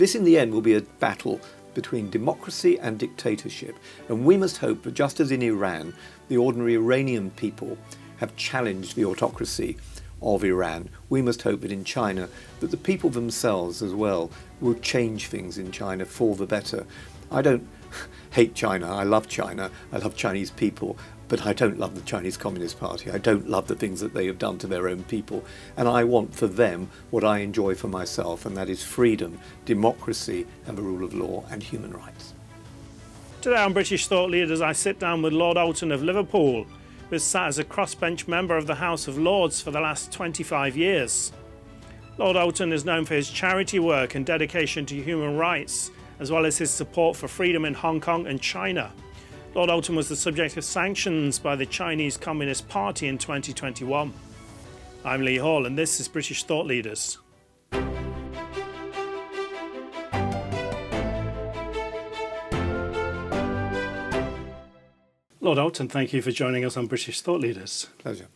This, in the end, will be a battle between democracy and dictatorship. And we must hope that just as in Iran, the ordinary Iranian people have challenged the autocracy of Iran, we must hope that in China, that the people themselves as well will change things in China for the better. I don't hate China. I love China. I love Chinese people. But I don't love the Chinese Communist Party. I don't love the things that they have done to their own people. And I want for them what I enjoy for myself, and that is freedom, democracy, and the rule of law and human rights. Today on British Thought Leaders, I sit down with Lord Alton of Liverpool, who has sat as a crossbench member of the House of Lords for the last 25 years. Lord Alton is known for his charity work and dedication to human rights, as well as his support for freedom in Hong Kong and China. Lord Alton was the subject of sanctions by the Chinese Communist Party in 2021. I'm Lee Hall, and this is British Thought Leaders. Lord Alton, thank you for joining us on British Thought Leaders. Pleasure.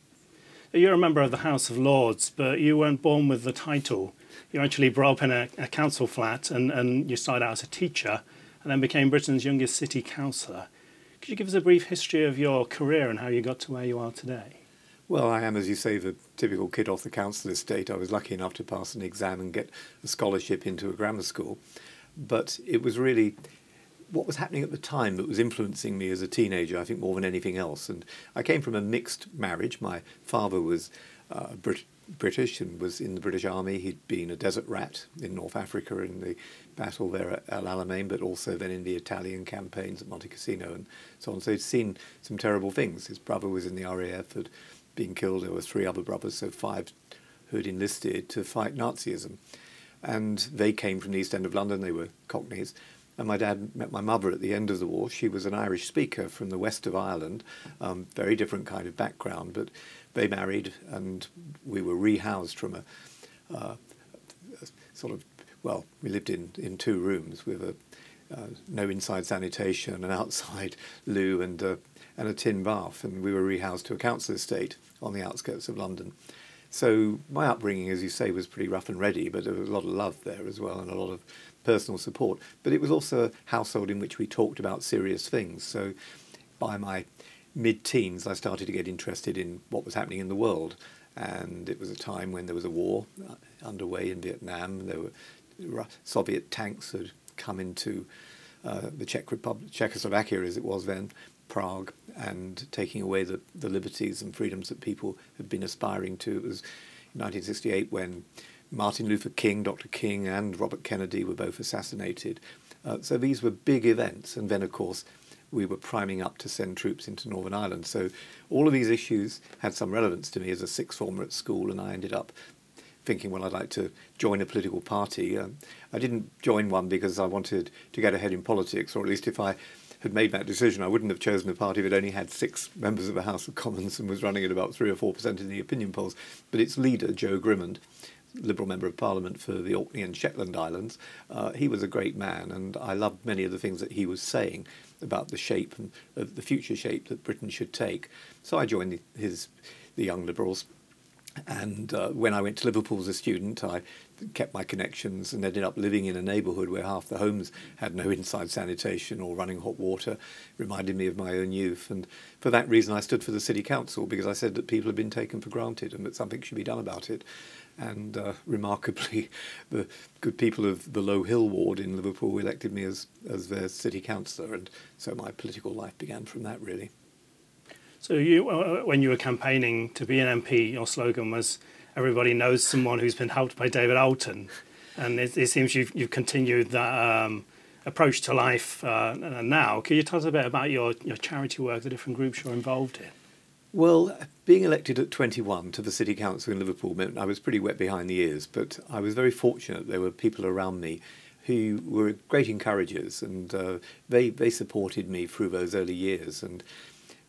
You're a member of the House of Lords, but you weren't born with the title. You actually grew up in a, a council flat and, and you started out as a teacher and then became Britain's youngest city councillor. Could you give us a brief history of your career and how you got to where you are today? Well, I am, as you say, the typical kid off the council estate. I was lucky enough to pass an exam and get a scholarship into a grammar school. But it was really what was happening at the time that was influencing me as a teenager, I think, more than anything else. And I came from a mixed marriage. My father was uh, Brit- British and was in the British Army. He'd been a desert rat in North Africa in the battle there at El Alamein, but also then in the Italian campaigns at Monte Cassino and so on. So he'd seen some terrible things. His brother was in the RAF, had been killed. There were three other brothers, so five who had enlisted to fight Nazism. And they came from the East End of London. They were Cockneys. And my dad met my mother at the end of the war. She was an Irish speaker from the west of Ireland, um, very different kind of background, but they married and we were rehoused from a, uh, a sort of well, we lived in, in two rooms with a uh, no inside sanitation, an outside loo, and a, and a tin bath, and we were rehoused to a council estate on the outskirts of London. So my upbringing, as you say, was pretty rough and ready, but there was a lot of love there as well, and a lot of personal support. But it was also a household in which we talked about serious things. So by my mid-teens, I started to get interested in what was happening in the world, and it was a time when there was a war uh, underway in Vietnam. There were Soviet tanks had come into uh, the Czech Republic, Czechoslovakia as it was then, Prague, and taking away the, the liberties and freedoms that people had been aspiring to. It was 1968 when Martin Luther King, Dr. King, and Robert Kennedy were both assassinated. Uh, so these were big events, and then, of course, we were priming up to send troops into Northern Ireland. So all of these issues had some relevance to me as a sixth former at school, and I ended up thinking, well, I'd like to join a political party. Um, I didn't join one because I wanted to get ahead in politics, or at least if I had made that decision, I wouldn't have chosen a party that only had six members of the House of Commons and was running at about three or four percent in the opinion polls. But its leader, Joe Grimond, Liberal Member of Parliament for the Orkney and Shetland Islands, uh, he was a great man, and I loved many of the things that he was saying about the shape and uh, the future shape that Britain should take. So I joined the, his the Young Liberals and uh, when I went to Liverpool as a student, I kept my connections and ended up living in a neighbourhood where half the homes had no inside sanitation or running hot water. It reminded me of my own youth. And for that reason, I stood for the city council because I said that people had been taken for granted and that something should be done about it. And uh, remarkably, the good people of the Low Hill ward in Liverpool elected me as, as their city councillor. And so my political life began from that, really. So you, uh, when you were campaigning to be an MP, your slogan was "Everybody knows someone who's been helped by David Alton," and it, it seems you've, you've continued that um, approach to life uh, now. Can you tell us a bit about your, your charity work, the different groups you're involved in? Well, being elected at 21 to the City Council in Liverpool meant I was pretty wet behind the ears, but I was very fortunate. There were people around me who were great encouragers, and uh, they they supported me through those early years. And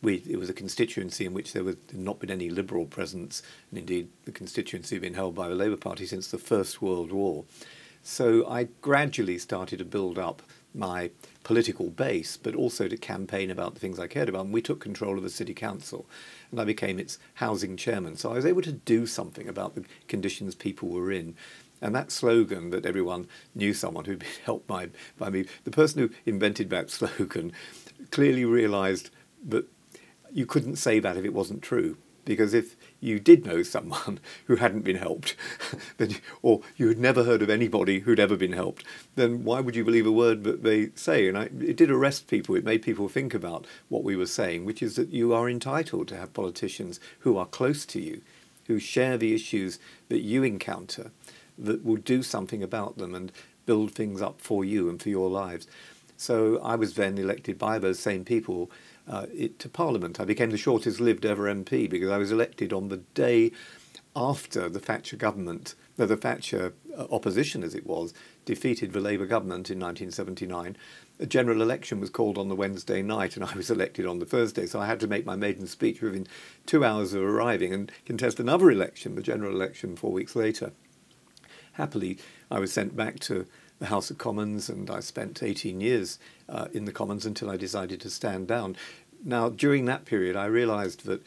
we, it was a constituency in which there was not been any liberal presence, and indeed the constituency had been held by the Labour Party since the First World War. So I gradually started to build up my political base, but also to campaign about the things I cared about. And we took control of the city council, and I became its housing chairman. So I was able to do something about the conditions people were in. And that slogan that everyone knew someone who'd been helped by, by me, the person who invented that slogan clearly realized that you couldn't say that if it wasn't true. Because if you did know someone who hadn't been helped, then, or you had never heard of anybody who'd ever been helped, then why would you believe a word that they say? And I, it did arrest people. It made people think about what we were saying, which is that you are entitled to have politicians who are close to you, who share the issues that you encounter, that will do something about them and build things up for you and for your lives. So I was then elected by those same people uh, it, to Parliament. I became the shortest lived ever MP because I was elected on the day after the Thatcher government, no, the Thatcher uh, opposition as it was, defeated the Labour government in 1979. A general election was called on the Wednesday night, and I was elected on the Thursday, so I had to make my maiden speech within two hours of arriving and contest another election, the general election, four weeks later. Happily, I was sent back to the House of Commons, and I spent 18 years uh, in the Commons until I decided to stand down. Now, during that period, I realised that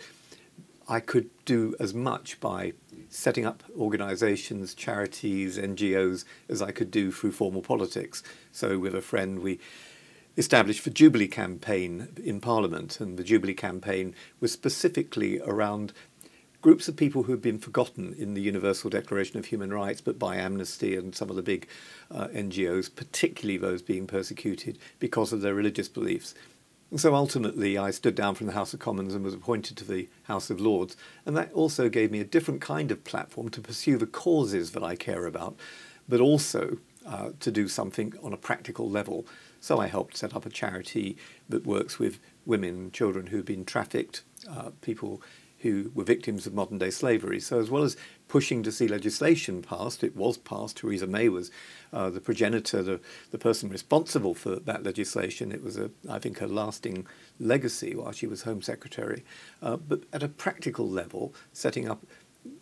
I could do as much by setting up organisations, charities, NGOs as I could do through formal politics. So, with a friend, we established the Jubilee campaign in Parliament, and the Jubilee campaign was specifically around groups of people who have been forgotten in the Universal Declaration of Human Rights, but by Amnesty and some of the big uh, NGOs, particularly those being persecuted because of their religious beliefs. And so ultimately, I stood down from the House of Commons and was appointed to the House of Lords, and that also gave me a different kind of platform to pursue the causes that I care about, but also uh, to do something on a practical level. So I helped set up a charity that works with women and children who've been trafficked, uh, people who were victims of modern day slavery. So, as well as pushing to see legislation passed, it was passed. Theresa May was uh, the progenitor, the, the person responsible for that legislation. It was, a, I think, a lasting legacy while she was Home Secretary. Uh, but at a practical level, setting up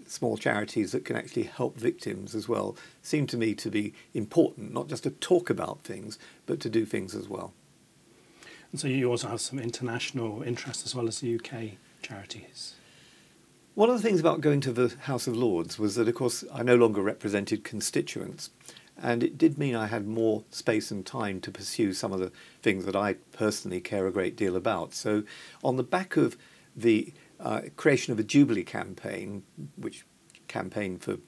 small charities that can actually help victims as well seemed to me to be important, not just to talk about things, but to do things as well. And so you also have some international interest as well as the UK charities. One of the things about going to the House of Lords was that, of course, I no longer represented constituents. And it did mean I had more space and time to pursue some of the things that I personally care a great deal about. So, on the back of the uh, creation of a Jubilee campaign, which campaigned for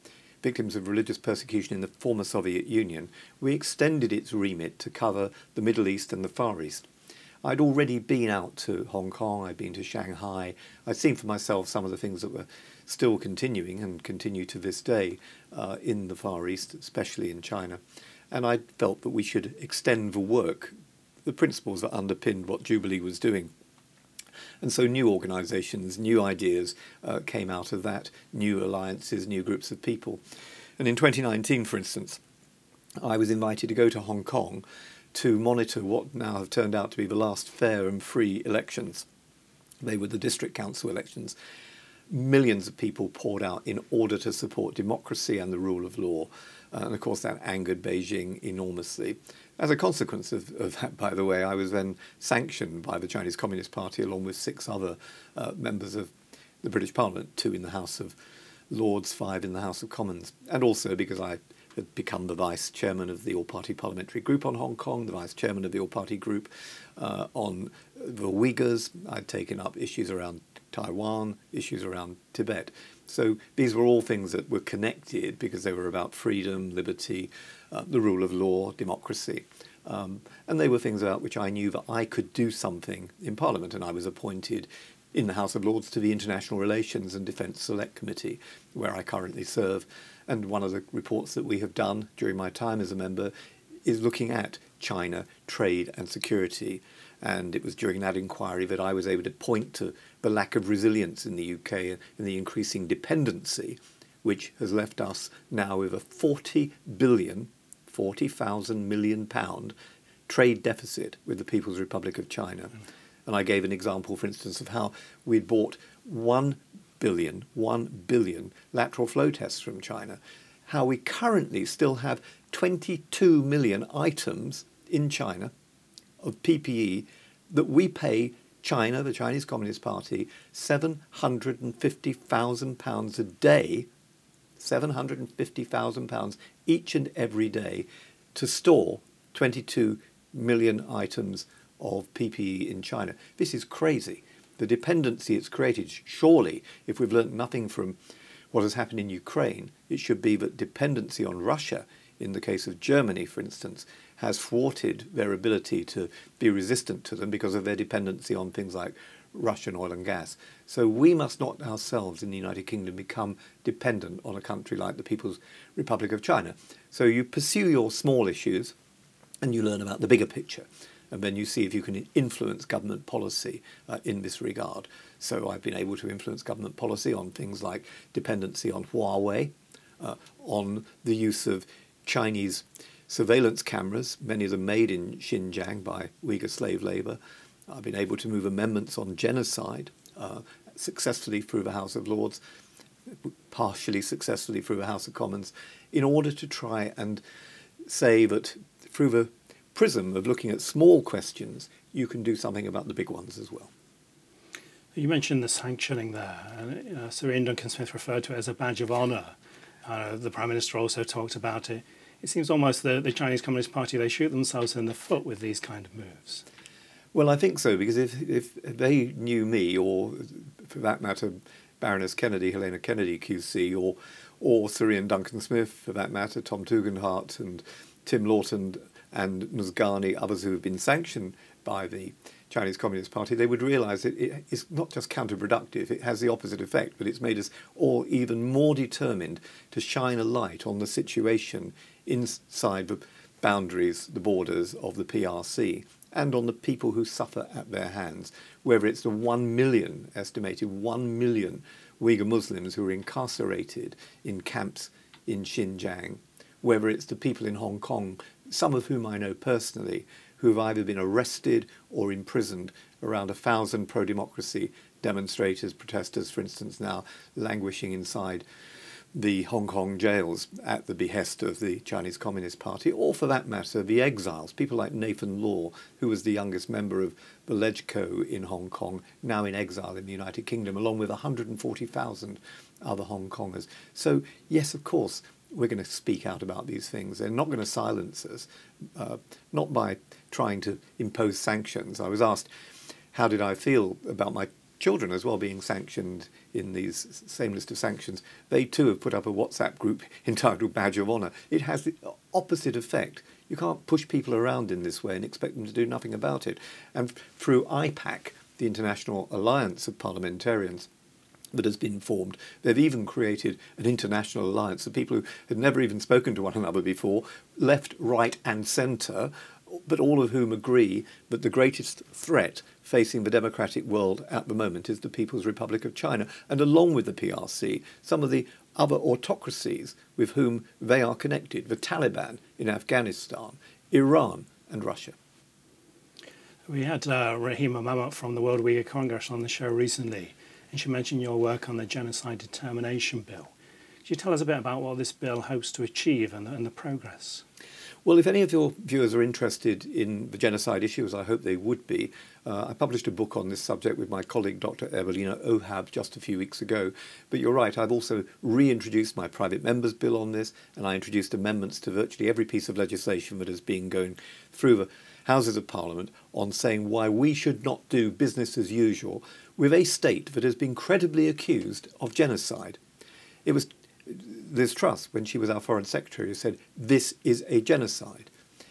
victims of religious persecution in the former Soviet Union, we extended its remit to cover the Middle East and the Far East. I'd already been out to Hong Kong, I'd been to Shanghai, I'd seen for myself some of the things that were still continuing and continue to this day uh, in the Far East, especially in China. And I felt that we should extend the work, the principles that underpinned what Jubilee was doing. And so new organisations, new ideas uh, came out of that, new alliances, new groups of people. And in 2019, for instance, I was invited to go to Hong Kong to monitor what now have turned out to be the last fair and free elections. They were the district council elections. Millions of people poured out in order to support democracy and the rule of law. Uh, and of course, that angered Beijing enormously. As a consequence of, of, that, by the way, I was then sanctioned by the Chinese Communist Party along with six other uh, members of the British Parliament, two in the House of Lords, five in the House of Commons, and also because I had become the vice chairman of the All Party Parliamentary Group on Hong Kong, the vice chairman of the All Party Group uh, on the Uyghurs. I'd taken up issues around Taiwan, issues around Tibet. So these were all things that were connected because they were about freedom, liberty, uh, the rule of law, democracy. Um, and they were things about which I knew that I could do something in Parliament, and I was appointed in the House of Lords to the International Relations and Defence Select Committee, where I currently serve. And one of the reports that we have done during my time as a member is looking at China, trade, and security. And it was during that inquiry that I was able to point to the lack of resilience in the UK and the increasing dependency, which has left us now with a 40 billion, 40,000 million pound trade deficit with the People's Republic of China. Mm. And I gave an example, for instance, of how we'd bought 1 billion, 1 billion lateral flow tests from China, how we currently still have 22 million items in China of PPE that we pay China, the Chinese Communist Party, £750,000 a day £750,000 each and every day to store 22 million items of PPE in China. This is crazy. The dependency it's created, surely, if we've learnt nothing from what has happened in Ukraine, it should be that dependency on Russia, in the case of Germany, for instance, has thwarted their ability to be resistant to them because of their dependency on things like Russian oil and gas. So we must not ourselves in the United Kingdom become dependent on a country like the People's Republic of China. So you pursue your small issues and you learn about the bigger picture. And then you see if you can influence government policy uh, in this regard. So I've been able to influence government policy on things like dependency on Huawei, uh, on the use of Chinese surveillance cameras, many of them made in Xinjiang by Uyghur slave labour. I've been able to move amendments on genocide uh, successfully through the House of Lords, partially successfully through the House of Commons, in order to try and say that through the prism of looking at small questions, you can do something about the big ones as well. You mentioned the sanctioning there, and uh, Sir Iain Duncan Smith referred to it as a badge of honour. Uh, the Prime Minister also talked about it it seems almost the, the Chinese Communist Party, they shoot themselves in the foot with these kind of moves. Well, I think so, because if, if they knew me, or for that matter, Baroness Kennedy, Helena Kennedy QC, or, or Sir Iain Duncan Smith, for that matter, Tom Tugendhat and Tim Loughton and Nus Ghani, others who have been sanctioned by the Chinese Communist Party, they would realise that it is not just counterproductive, it has the opposite effect, but it's made us all even more determined to shine a light on the situation inside the boundaries, the borders of the PRC, and on the people who suffer at their hands, whether it's the one million, estimated one million Uyghur Muslims who are incarcerated in camps in Xinjiang, whether it's the people in Hong Kong, some of whom I know personally, who have either been arrested or imprisoned, around a thousand pro democracy demonstrators, protesters, for instance, now languishing inside the Hong Kong jails at the behest of the Chinese Communist Party, or for that matter, the exiles, people like Nathan Law, who was the youngest member of the LegCo in Hong Kong, now in exile in the United Kingdom, along with 140,000 other Hong Kongers. So, yes, of course, we're going to speak out about these things. They're not going to silence us, uh, not by trying to impose sanctions. I was asked, how did I feel about my children as well being sanctioned in these same list of sanctions, they too have put up a WhatsApp group entitled Badge of Honour. It has the opposite effect. You can't push people around in this way and expect them to do nothing about it. And through IPAC, the International Alliance of Parliamentarians, that has been formed. They've even created an international alliance of people who had never even spoken to one another before, left, right, and centre, but all of whom agree that the greatest threat facing the democratic world at the moment is the People's Republic of China, and along with the PRC, some of the other autocracies with whom they are connected the Taliban in Afghanistan, Iran, and Russia. We had uh, Rahima Mahmut from the World Uyghur Congress on the show recently, and she mentioned your work on the Genocide Determination Bill. Could you tell us a bit about what this bill hopes to achieve and, and the progress? Well, if any of your viewers are interested in the genocide issue, as I hope they would be, uh, I published a book on this subject with my colleague Dr. Ewelina Ochab just a few weeks ago. But you're right, I've also reintroduced my private members bill on this, and I introduced amendments to virtually every piece of legislation that has been going through the Houses of Parliament on saying why we should not do business as usual with a state that has been credibly accused of genocide. It was Liz Truss, when she was our Foreign Secretary, who said this is a genocide.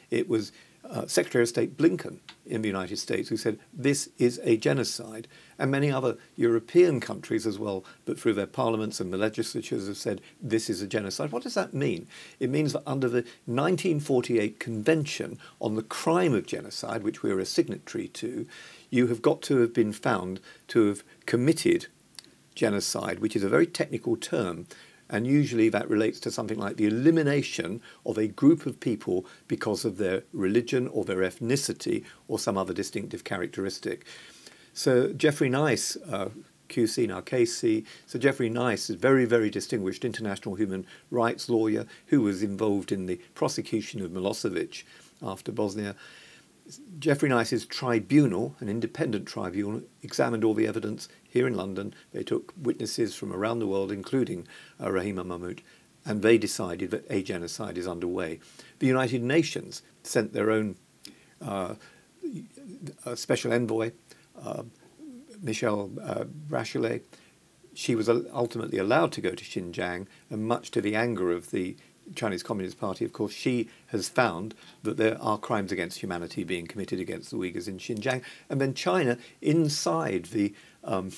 It was uh, Secretary of State Blinken in the United States who said this is a genocide, and many other European countries as well, but through their parliaments and the legislatures have said this is a genocide. What does that mean? It means that under the 1948 Convention on the Crime of Genocide, which we're a signatory to, you have got to have been found to have committed genocide, which is a very technical term, and usually that relates to something like the elimination of a group of people because of their religion or their ethnicity or some other distinctive characteristic. So Geoffrey Nice, uh, QC now KC, so Geoffrey Nice is a very, very distinguished international human rights lawyer who was involved in the prosecution of Milosevic after Bosnia. Geoffrey Nice's tribunal, an independent tribunal, examined all the evidence here in London. They took witnesses from around the world, including uh, Rahima Mahmut, and they decided that a genocide is underway. The United Nations sent their own uh, special envoy, uh, Michelle uh. She was ultimately allowed to go to Xinjiang, and much to the anger of the Chinese Communist Party, of course, she has found that there are crimes against humanity being committed against the Uyghurs in Xinjiang. And then China, inside the um,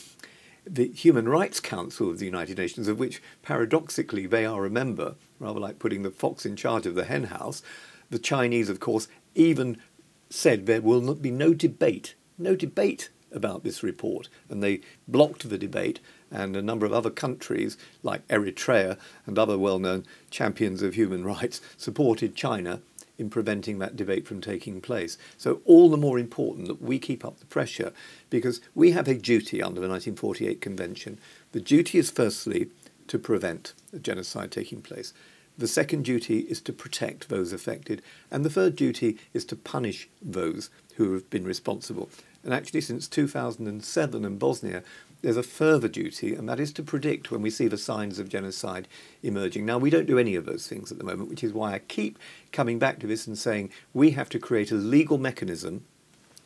the Human Rights Council of the United Nations, of which paradoxically they are a member, rather like putting the fox in charge of the hen house, the Chinese, of course, even said there will not be no debate, no debate about this report. And they blocked the debate, and a number of other countries, like Eritrea and other well known champions of human rights, supported China in preventing that debate from taking place. So, all the more important that we keep up the pressure because we have a duty under the 1948 Convention. The duty is firstly to prevent a genocide taking place. The second duty is to protect those affected. And the third duty is to punish those who have been responsible. And actually, since 2007 in Bosnia, there's a further duty, and that is to predict when we see the signs of genocide emerging. Now, we don't do any of those things at the moment, which is why I keep coming back to this and saying we have to create a legal mechanism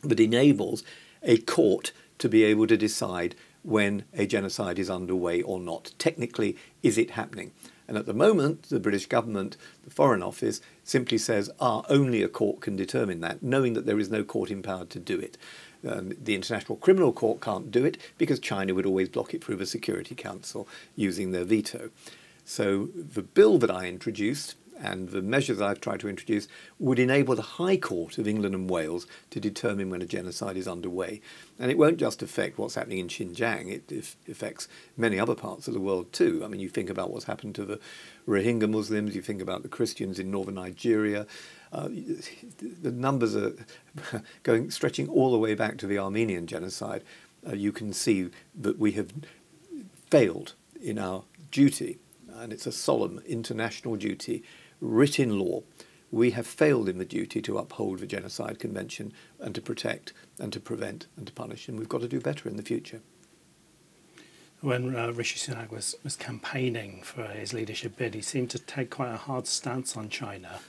that enables a court to be able to decide when a genocide is underway or not. Technically, is it happening? And at the moment, the British government, the Foreign Office, simply says, ah, only a court can determine that, knowing that there is no court empowered to do it. Um, the International Criminal Court can't do it because China would always block it through the Security Council using their veto. So the bill that I introduced and the measures I've tried to introduce would enable the High Court of England and Wales to determine when a genocide is underway. And it won't just affect what's happening in Xinjiang, it affects many other parts of the world too. I mean, you think about what's happened to the Rohingya Muslims, you think about the Christians in northern Nigeria. Uh, the numbers are going stretching all the way back to the Armenian genocide. Uh, you can see that we have failed in our duty, and it's a solemn international duty, written law. We have failed in the duty to uphold the Genocide Convention and to protect and to prevent and to punish, and we've got to do better in the future when uh, Rishi Sunak was, was campaigning for his leadership bid, he seemed to take quite a hard stance on China.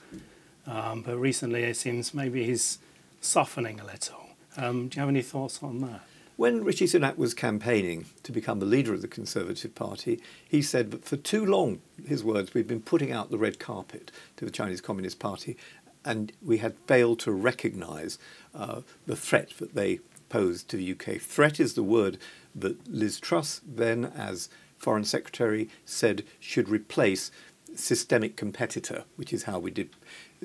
Um, but recently, it seems maybe he's softening a little. Um, do you have any thoughts on that? When Rishi Sunak was campaigning to become the leader of the Conservative Party, he said that for too long, his words, we've been putting out the red carpet to the Chinese Communist Party, and we had failed to recognise uh, the threat that they posed to the UK. Threat is the word that Liz Truss, then as Foreign Secretary, said should replace systemic competitor, which is how we did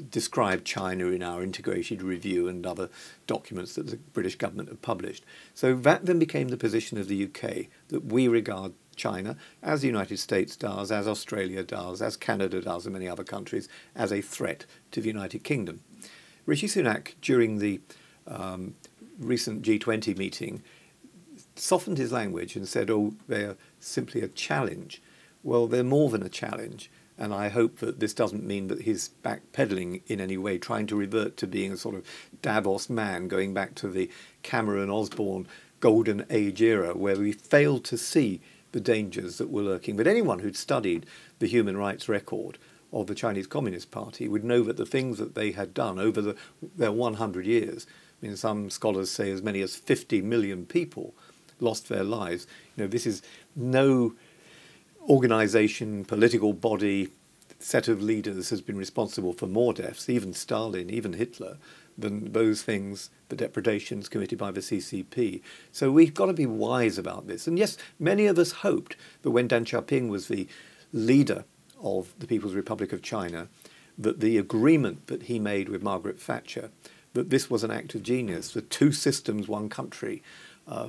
describe China in our integrated review and other documents that the British government have published. So that then became the position of the UK that we regard China, as the United States does, as Australia does, as Canada does, and many other countries, as a threat to the United Kingdom. Rishi Sunak, during the um, recent G20 meeting, softened his language and said, oh, they're simply a challenge. Well, they're more than a challenge. And I hope that this doesn't mean that he's backpedaling in any way, trying to revert to being a sort of Davos man, going back to the Cameron Osborne golden age era, where we failed to see the dangers that were lurking. But anyone who'd studied the human rights record of the Chinese Communist Party would know that the things that they had done over the, their 100 years, I mean, some scholars say as many as 50 million people lost their lives. You know, this is no organization, political body, set of leaders has been responsible for more deaths, even Stalin, even Hitler, than those things, the depredations committed by the CCP. So we've got to be wise about this. And yes, many of us hoped that when Deng Xiaoping was the leader of the People's Republic of China, that the agreement that he made with Margaret Thatcher, that this was an act of genius, the two systems, one country, uh,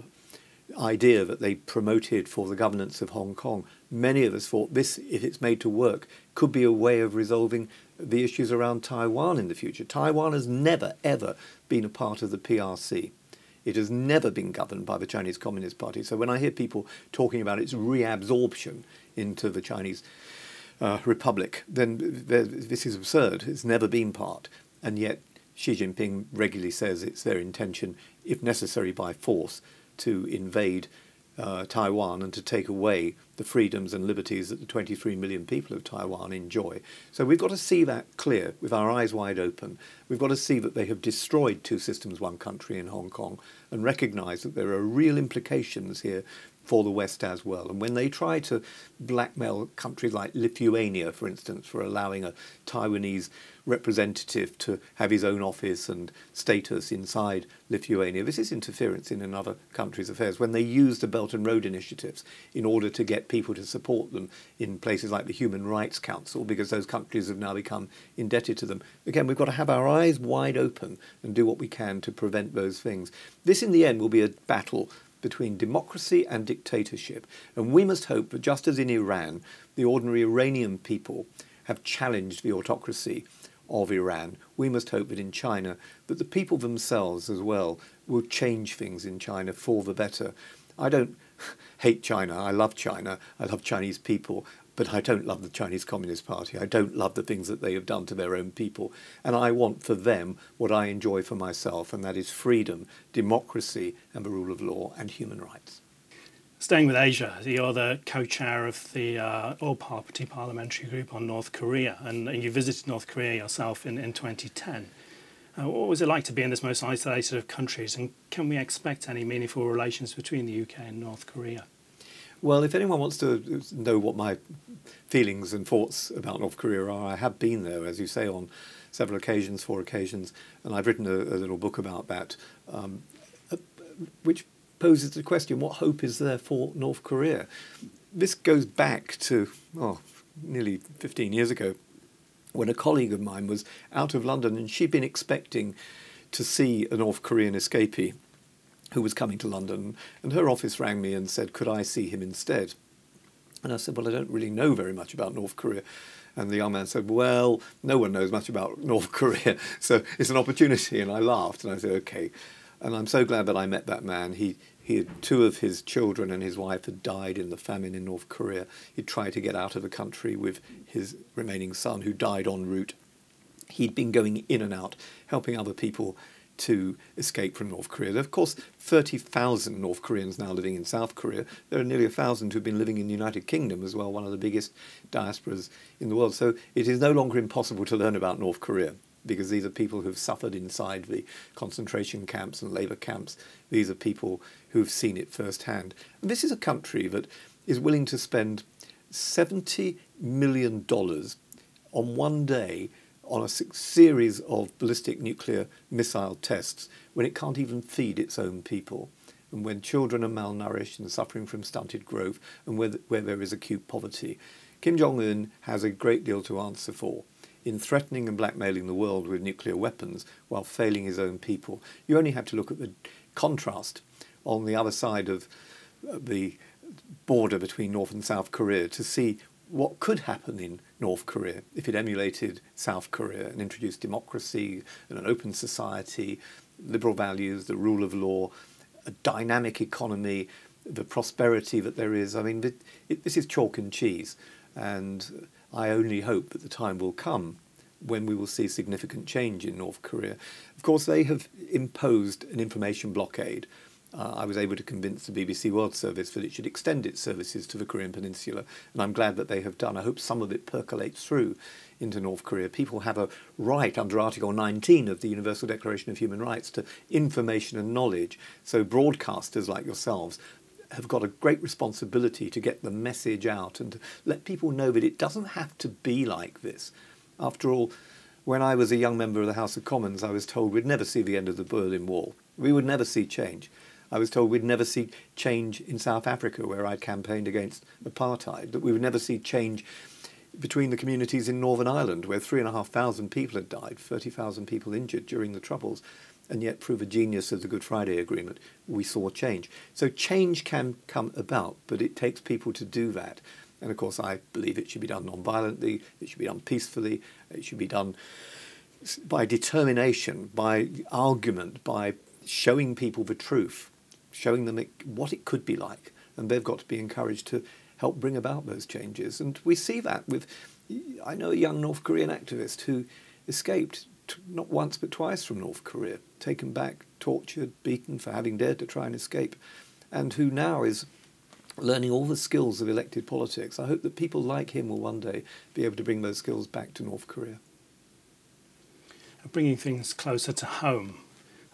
idea that they promoted for the governance of Hong Kong, many of us thought this, if it's made to work, could be a way of resolving the issues around Taiwan in the future. Taiwan has never, ever been a part of the PRC. It has never been governed by the Chinese Communist Party. So when I hear people talking about its reabsorption into the Chinese uh, Republic, then this is absurd. It's never been part. And yet Xi Jinping regularly says it's their intention, if necessary by force, to invade uh, Taiwan and to take away the freedoms and liberties that the 23 million people of Taiwan enjoy. So we've got to see that clear with our eyes wide open. We've got to see that they have destroyed two systems, one country in Hong Kong and recognize that there are real implications here for the West as well. And when they try to blackmail countries like Lithuania, for instance, for allowing a Taiwanese representative to have his own office and status inside Lithuania, this is interference in another country's affairs. When they use the Belt and Road initiatives in order to get people to support them in places like the Human Rights Council, because those countries have now become indebted to them. Again, we've got to have our eyes wide open and do what we can to prevent those things. This, in the end, will be a battle between democracy and dictatorship. And we must hope that just as in Iran, the ordinary Iranian people have challenged the autocracy of Iran, we must hope that in China, that the people themselves as well will change things in China for the better. I don't hate China. I love China. I love Chinese people but I don't love the Chinese Communist Party. I don't love the things that they have done to their own people. And I want for them what I enjoy for myself, and that is freedom, democracy, and the rule of law and human rights. Staying with Asia, you're the co-chair of the uh, All-Party Parliamentary Group on North Korea, and, and you visited North Korea yourself in, in 2010. Uh, what was it like to be in this most isolated of countries, and can we expect any meaningful relations between the UK and North Korea? Well, if anyone wants to know what my feelings and thoughts about North Korea are, I have been there, as you say, on several occasions, four occasions, and I've written a, a little book about that, um, which poses the question what hope is there for North Korea? This goes back to, oh, nearly 15 years ago, when a colleague of mine was out of London and she'd been expecting to see a North Korean escapee who was coming to London, and her office rang me and said, Could I see him instead? And I said, Well, I don't really know very much about North Korea. And the young man said, Well, no one knows much about North Korea, so it's an opportunity. And I laughed and I said, Okay. And I'm so glad that I met that man. He, he had two of his children and his wife had died in the famine in North Korea. He tried to get out of the country with his remaining son, who died en route. He'd been going in and out, helping other people to escape from North Korea. There are, of course, 30,000 North Koreans now living in South Korea. There are nearly 1,000 who've been living in the United Kingdom as well, one of the biggest diasporas in the world. So it is no longer impossible to learn about North Korea because these are people who've suffered inside the concentration camps and labor camps. These are people who've seen it firsthand. And this is a country that is willing to spend $70 million on one day on a series of ballistic nuclear missile tests when it can't even feed its own people, and when children are malnourished and suffering from stunted growth, and where, where there is acute poverty. Kim Jong un has a great deal to answer for in threatening and blackmailing the world with nuclear weapons while failing his own people. You only have to look at the contrast on the other side of uh, the border between North and South Korea to see what could happen in North Korea if it emulated South Korea and introduced democracy and an open society, liberal values, the rule of law, a dynamic economy, the prosperity that there is. I mean, it, it, this is chalk and cheese, and I only hope that the time will come when we will see significant change in North Korea. Of course, they have imposed an information blockade uh, I was able to convince the BBC World Service that it should extend its services to the Korean Peninsula, and I'm glad that they have done. I hope some of it percolates through into North Korea. People have a right under Article 19 of the Universal Declaration of Human Rights to information and knowledge. So broadcasters like yourselves have got a great responsibility to get the message out and to let people know that it doesn't have to be like this. After all, when I was a young member of the House of Commons, I was told we'd never see the end of the Berlin Wall. We would never see change. I was told we'd never see change in South Africa, where I'd campaigned against apartheid, that we would never see change between the communities in Northern Ireland, where 3,500 people had died, 30,000 people injured during the Troubles. And yet, prove a genius of the Good Friday Agreement, we saw change. So, change can come about, but it takes people to do that. And of course, I believe it should be done non-violently, it should be done peacefully, it should be done by determination, by argument, by showing people the truth showing them it, what it could be like. And they've got to be encouraged to help bring about those changes. And we see that with, I know a young North Korean activist who escaped not once but twice from North Korea, taken back, tortured, beaten for having dared to try and escape, and who now is learning all the skills of elected politics. I hope that people like him will one day be able to bring those skills back to North Korea. Bringing things closer to home.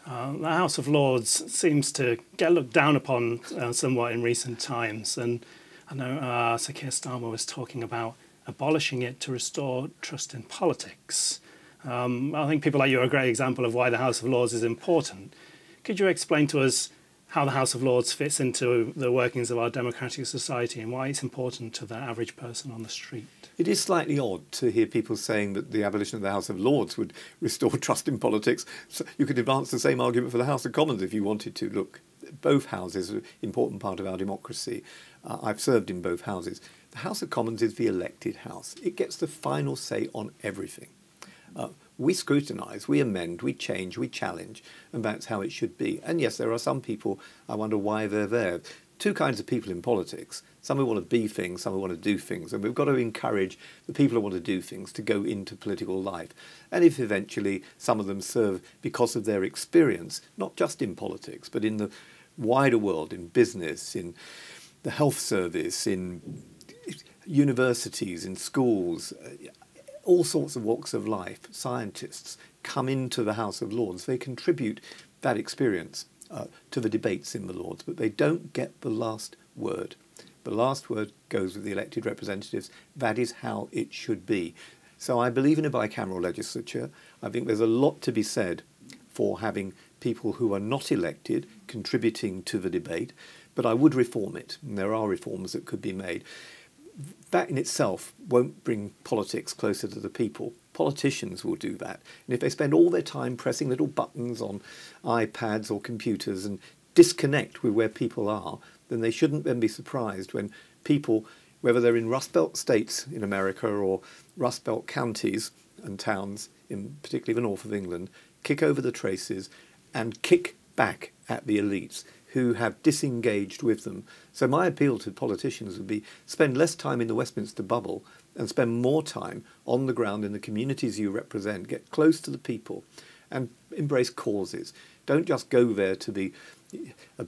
Uh, the House of Lords seems to get looked down upon uh, somewhat in recent times, and I know uh, Sir Keir Starmer was talking about abolishing it to restore trust in politics. Um, I think people like you are a great example of why the House of Lords is important. Could you explain to us how the House of Lords fits into the workings of our democratic society and why it's important to the average person on the street? It is slightly odd to hear people saying that the abolition of the House of Lords would restore trust in politics. So you could advance the same argument for the House of Commons if you wanted to. Look, both houses are an important part of our democracy. Uh, I've served in both houses. The House of Commons is the elected house. It gets the final say on everything. Uh, we scrutinise, we amend, we change, we challenge, and that's how it should be. And yes, there are some people, I wonder why they're there. Two kinds of people in politics. Some who want to be things, some who want to do things. And we've got to encourage the people who want to do things to go into political life. And if eventually some of them serve because of their experience, not just in politics, but in the wider world, in business, in the health service, in universities, in schools, all sorts of walks of life, scientists, come into the House of Lords. They contribute that experience uh, to the debates in the Lords, but they don't get the last word. The last word goes with the elected representatives. That is how it should be. So I believe in a bicameral legislature. I think there's a lot to be said for having people who are not elected contributing to the debate, but I would reform it, and there are reforms that could be made that in itself won't bring politics closer to the people. Politicians will do that. And if they spend all their time pressing little buttons on iPads or computers and disconnect with where people are, then they shouldn't then be surprised when people, whether they're in Rust Belt states in America or Rust Belt counties and towns, in particularly the north of England, kick over the traces and kick back at the elites who have disengaged with them. So my appeal to politicians would be spend less time in the Westminster bubble and spend more time on the ground in the communities you represent. Get close to the people and embrace causes. Don't just go there to be a,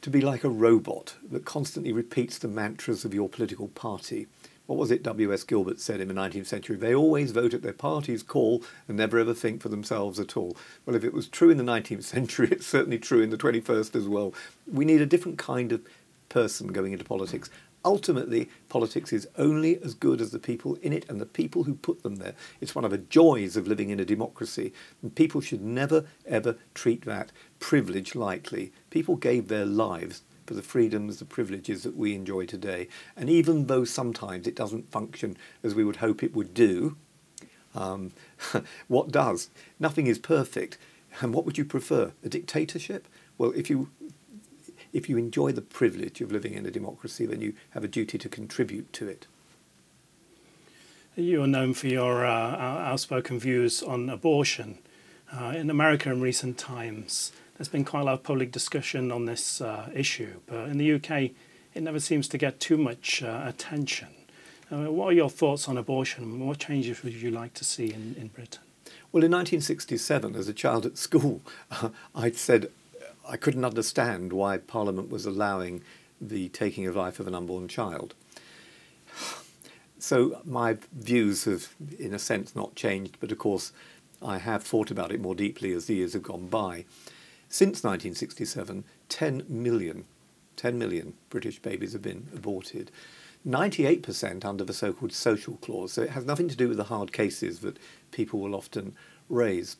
to be like a robot that constantly repeats the mantras of your political party what was it W.S. Gilbert said in the 19th century? They always vote at their party's call and never ever think for themselves at all. Well, if it was true in the 19th century, it's certainly true in the 21st as well. We need a different kind of person going into politics. Ultimately, politics is only as good as the people in it and the people who put them there. It's one of the joys of living in a democracy, and people should never, ever treat that privilege lightly. People gave their lives for the freedoms, the privileges that we enjoy today. And even though sometimes it doesn't function as we would hope it would do, um, what does? Nothing is perfect. And what would you prefer? A dictatorship? Well, if you if you enjoy the privilege of living in a democracy, then you have a duty to contribute to it. You are known for your uh, outspoken views on abortion. Uh, in America in recent times, there's been quite a lot of public discussion on this uh, issue, but in the UK, it never seems to get too much uh, attention. Uh, what are your thoughts on abortion? What changes would you like to see in, in Britain? Well, in 1967, as a child at school, I'd said I couldn't understand why Parliament was allowing the taking of life of an unborn child. So my views have, in a sense, not changed, but of course, I have thought about it more deeply as the years have gone by. Since 1967, 10 million, 10 million British babies have been aborted. 98% under the so called social clause, so it has nothing to do with the hard cases that people will often raise.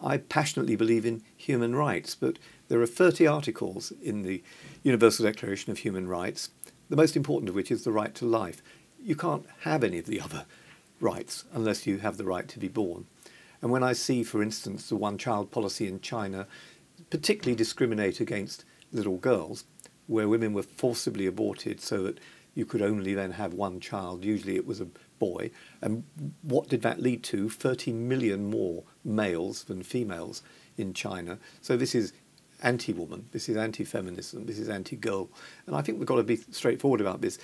I passionately believe in human rights, but there are 30 articles in the Universal Declaration of Human Rights, the most important of which is the right to life. You can't have any of the other rights unless you have the right to be born. And when I see, for instance, the one child policy in China particularly discriminate against little girls, where women were forcibly aborted so that you could only then have one child. Usually it was a boy. And what did that lead to? 30 million more males than females in China. So this is anti woman, this is anti feminism, this is anti girl. And I think we've got to be straightforward about this.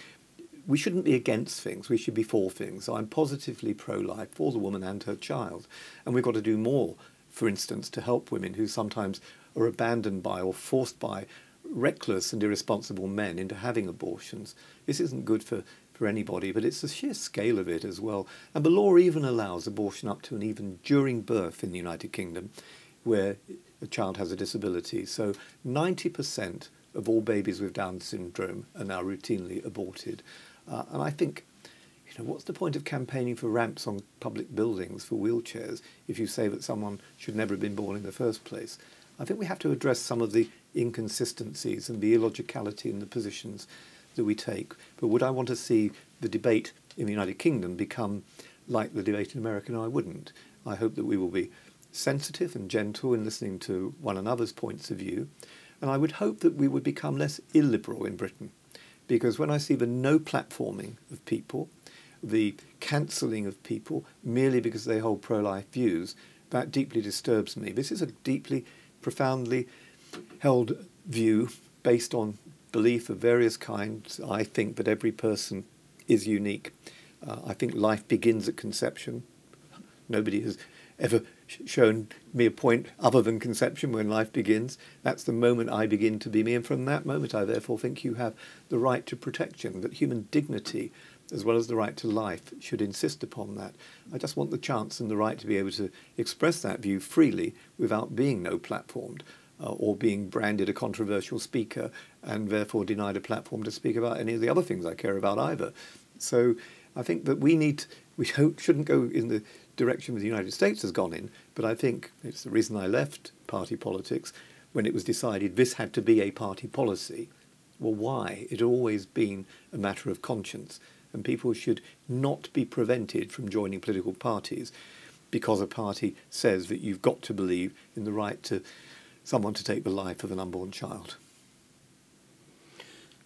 We shouldn't be against things, we should be for things. So I'm positively pro life for the woman and her child. And we've got to do more, for instance, to help women who sometimes are abandoned by or forced by reckless and irresponsible men into having abortions. This isn't good for, for anybody, but it's the sheer scale of it as well. And the law even allows abortion up to and even during birth in the United Kingdom, where a child has a disability. So 90% of all babies with Down syndrome are now routinely aborted. Uh, and I think, you know, what's the point of campaigning for ramps on public buildings for wheelchairs if you say that someone should never have been born in the first place? I think we have to address some of the inconsistencies and the illogicality in the positions that we take. But would I want to see the debate in the United Kingdom become like the debate in America? No, I wouldn't. I hope that we will be sensitive and gentle in listening to one another's points of view. And I would hope that we would become less illiberal in Britain. Because when I see the no platforming of people, the cancelling of people merely because they hold pro life views, that deeply disturbs me. This is a deeply, profoundly held view based on belief of various kinds. I think that every person is unique. Uh, I think life begins at conception. Nobody has ever shown me a point other than conception when life begins. That's the moment I begin to be me, and from that moment, I therefore think you have the right to protection, that human dignity, as well as the right to life, should insist upon that. I just want the chance and the right to be able to express that view freely without being no platformed. Uh, or being branded a controversial speaker and therefore denied a platform to speak about any of the other things I care about either. So I think that we need, we shouldn't go in the direction the United States has gone in, but I think it's the reason I left party politics when it was decided this had to be a party policy. Well, why? It had always been a matter of conscience, and people should not be prevented from joining political parties because a party says that you've got to believe in the right to someone to take the life of an unborn child.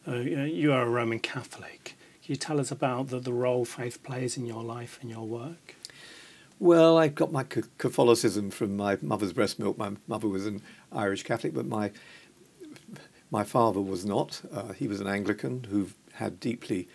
Uh, you are a Roman Catholic. Can you tell us about the, the role faith plays in your life and your work? Well, I got my Catholicism from my mother's breast milk. My mother was an Irish Catholic, but my my father was not. Uh, he was an Anglican who had deeply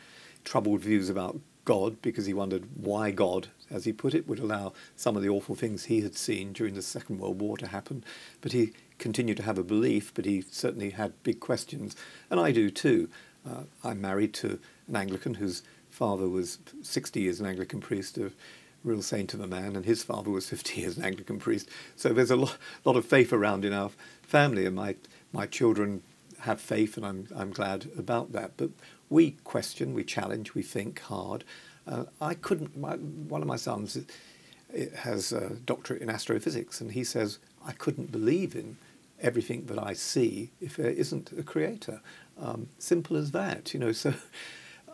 troubled views about God because he wondered why God, as he put it, would allow some of the awful things he had seen during the Second World War to happen. But he continued to have a belief, but he certainly had big questions, and I do too. Uh, I'm married to an Anglican whose father was 60 years an Anglican priest a real saint of a man, and his father was 50 years an Anglican priest. So there's a lot, lot of faith around in our family, and my, my children have faith, and I'm, I'm glad about that. But we question, we challenge, we think hard. Uh, I couldn't, my, one of my sons has a doctorate in astrophysics, and he says, I couldn't believe in everything that I see if there isn't a creator. Um, simple as that, you know. So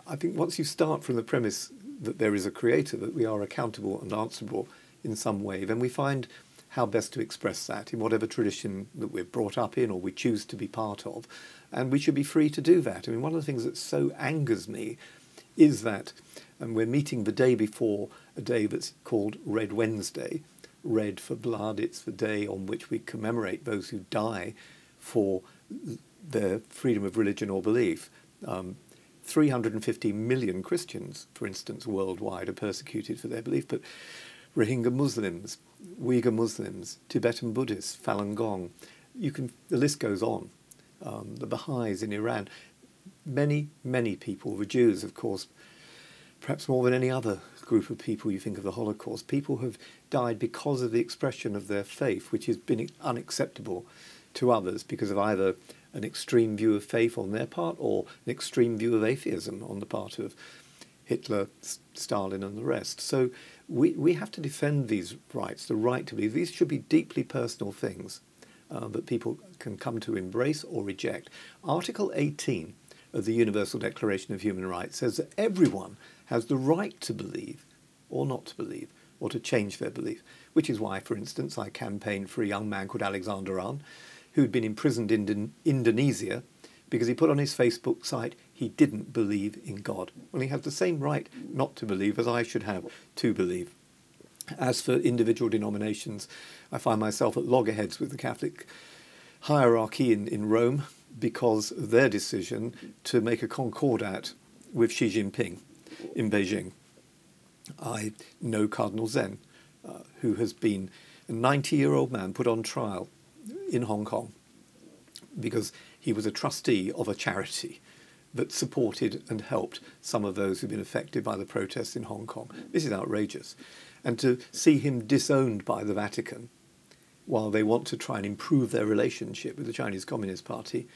I think once you start from the premise that there is a creator, that we are accountable and answerable in some way, then we find how best to express that in whatever tradition that we're brought up in or we choose to be part of. And we should be free to do that. I mean, one of the things that so angers me is that, and we're meeting the day before a day that's called Red Wednesday. Red for blood, it's the day on which we commemorate those who die for their freedom of religion or belief. Um, 350 million Christians, for instance, worldwide are persecuted for their belief, but Rohingya Muslims, Uyghur Muslims, Tibetan Buddhists, Falun Gong, you can, the list goes on. Um, the Baha'is in Iran, many, many people, the Jews, of course, perhaps more than any other group of people you think of the Holocaust, people have died because of the expression of their faith, which has been unacceptable to others because of either an extreme view of faith on their part or an extreme view of atheism on the part of Hitler, Stalin, and the rest. So we, we have to defend these rights, the right to believe. These should be deeply personal things uh, that people can come to embrace or reject. Article 18 of the Universal Declaration of Human Rights says that everyone has the right to believe or not to believe or to change their belief, which is why, for instance, I campaigned for a young man called Alexander Aan who'd been imprisoned in Indonesia because he put on his Facebook site he didn't believe in God. Well, he has the same right not to believe as I should have to believe. As for individual denominations, I find myself at loggerheads with the Catholic hierarchy in, in Rome because of their decision to make a concordat with Xi Jinping in Beijing. I know Cardinal Zen, uh, who has been a 90 year old man put on trial in Hong Kong because he was a trustee of a charity that supported and helped some of those who've been affected by the protests in Hong Kong. This is outrageous. And to see him disowned by the Vatican while they want to try and improve their relationship with the Chinese Communist Party,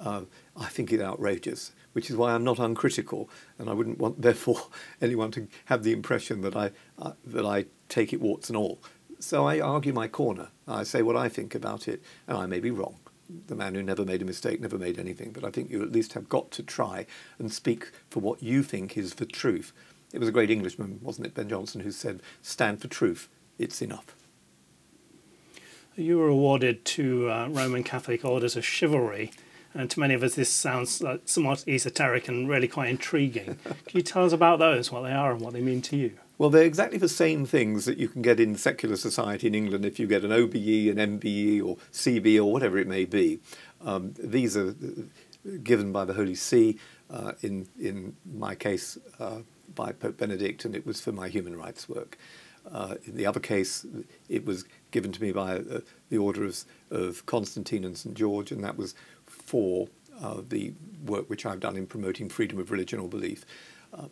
uh, I think is outrageous, which is why I'm not uncritical, and I wouldn't want, therefore, anyone to have the impression that I, uh, that I take it warts and all. So I argue my corner. I say what I think about it, and I may be wrong the man who never made a mistake never made anything, but I think you at least have got to try and speak for what you think is the truth. It was a great Englishman, wasn't it, Ben Jonson, who said, Stand for truth, it's enough. You were awarded two uh, Roman Catholic Orders of Chivalry, and to many of us, this sounds like somewhat esoteric and really quite intriguing. Can you tell us about those, what they are, and what they mean to you? Well, they're exactly the same things that you can get in secular society in England if you get an OBE, an MBE, or CB, or whatever it may be. Um, these are given by the Holy See, uh, in, in my case, uh, by Pope Benedict, and it was for my human rights work. Uh, in the other case, it was given to me by uh, the Order of, of Constantine and St. George, and that was for uh, the work which I've done in promoting freedom of religion or belief. Uh,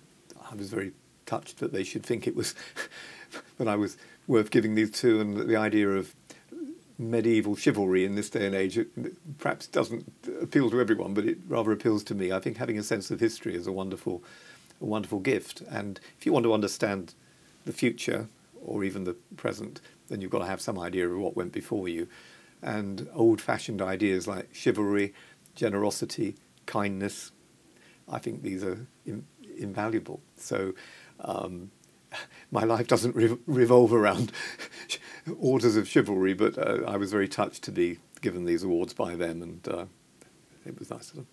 I was very touched that they should think it was that I was worth giving these to, and that the idea of medieval chivalry in this day and age perhaps doesn't appeal to everyone, but it rather appeals to me. I think having a sense of history is a wonderful, a wonderful gift, and if you want to understand the future or even the present, then you've got to have some idea of what went before you. And old-fashioned ideas like chivalry, generosity, kindness, I think these are in, invaluable. So um, my life doesn't re- revolve around orders of chivalry, but uh, I was very touched to be given these awards by them, and uh, it was nice of them.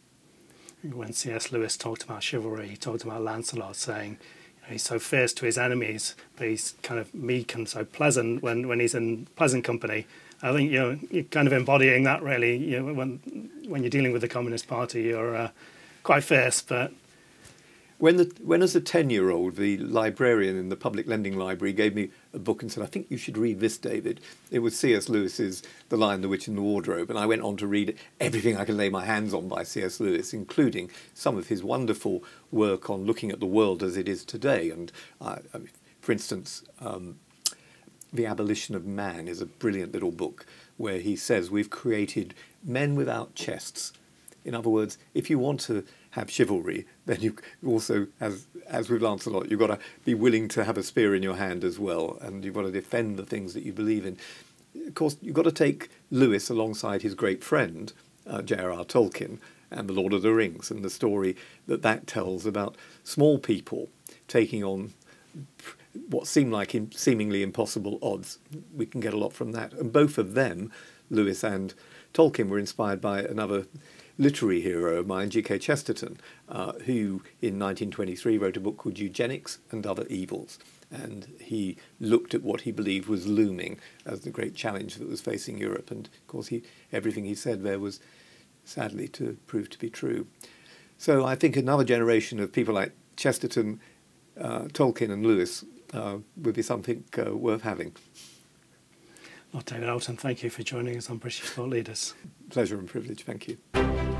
When C.S. Lewis talked about chivalry, he talked about Lancelot saying, you know, he's so fierce to his enemies, but he's kind of meek and so pleasant when, when he's in pleasant company. I think you know, you're kind of embodying that really. You know, when when you're dealing with the Communist Party, you're uh, quite fierce, but when, the, when as a 10 year old, the librarian in the public lending library gave me a book and said, I think you should read this, David. It was C.S. Lewis's The Lion, the Witch, and the Wardrobe. And I went on to read everything I can lay my hands on by C.S. Lewis, including some of his wonderful work on looking at the world as it is today. And uh, I mean, for instance, um, The Abolition of Man is a brilliant little book where he says we've created men without chests. In other words, if you want to have chivalry, then you also, as as with Lancelot, you've got to be willing to have a spear in your hand as well, and you've got to defend the things that you believe in. Of course, you've got to take Lewis alongside his great friend uh, J.R.R. Tolkien and The Lord of the Rings, and the story that that tells about small people taking on what seem like seemingly impossible odds. We can get a lot from that, and both of them, Lewis and Tolkien, were inspired by another literary hero of mine, G.K. Chesterton, uh, who in 1923 wrote a book called Eugenics and Other Evils. And he looked at what he believed was looming as the great challenge that was facing Europe. And of course, he, everything he said there was sadly to prove to be true. So I think another generation of people like Chesterton, uh, Tolkien, and Lewis uh, would be something uh, worth having. Well, David Alton, thank you for joining us on British Thought Leaders. Pleasure and privilege. Thank you.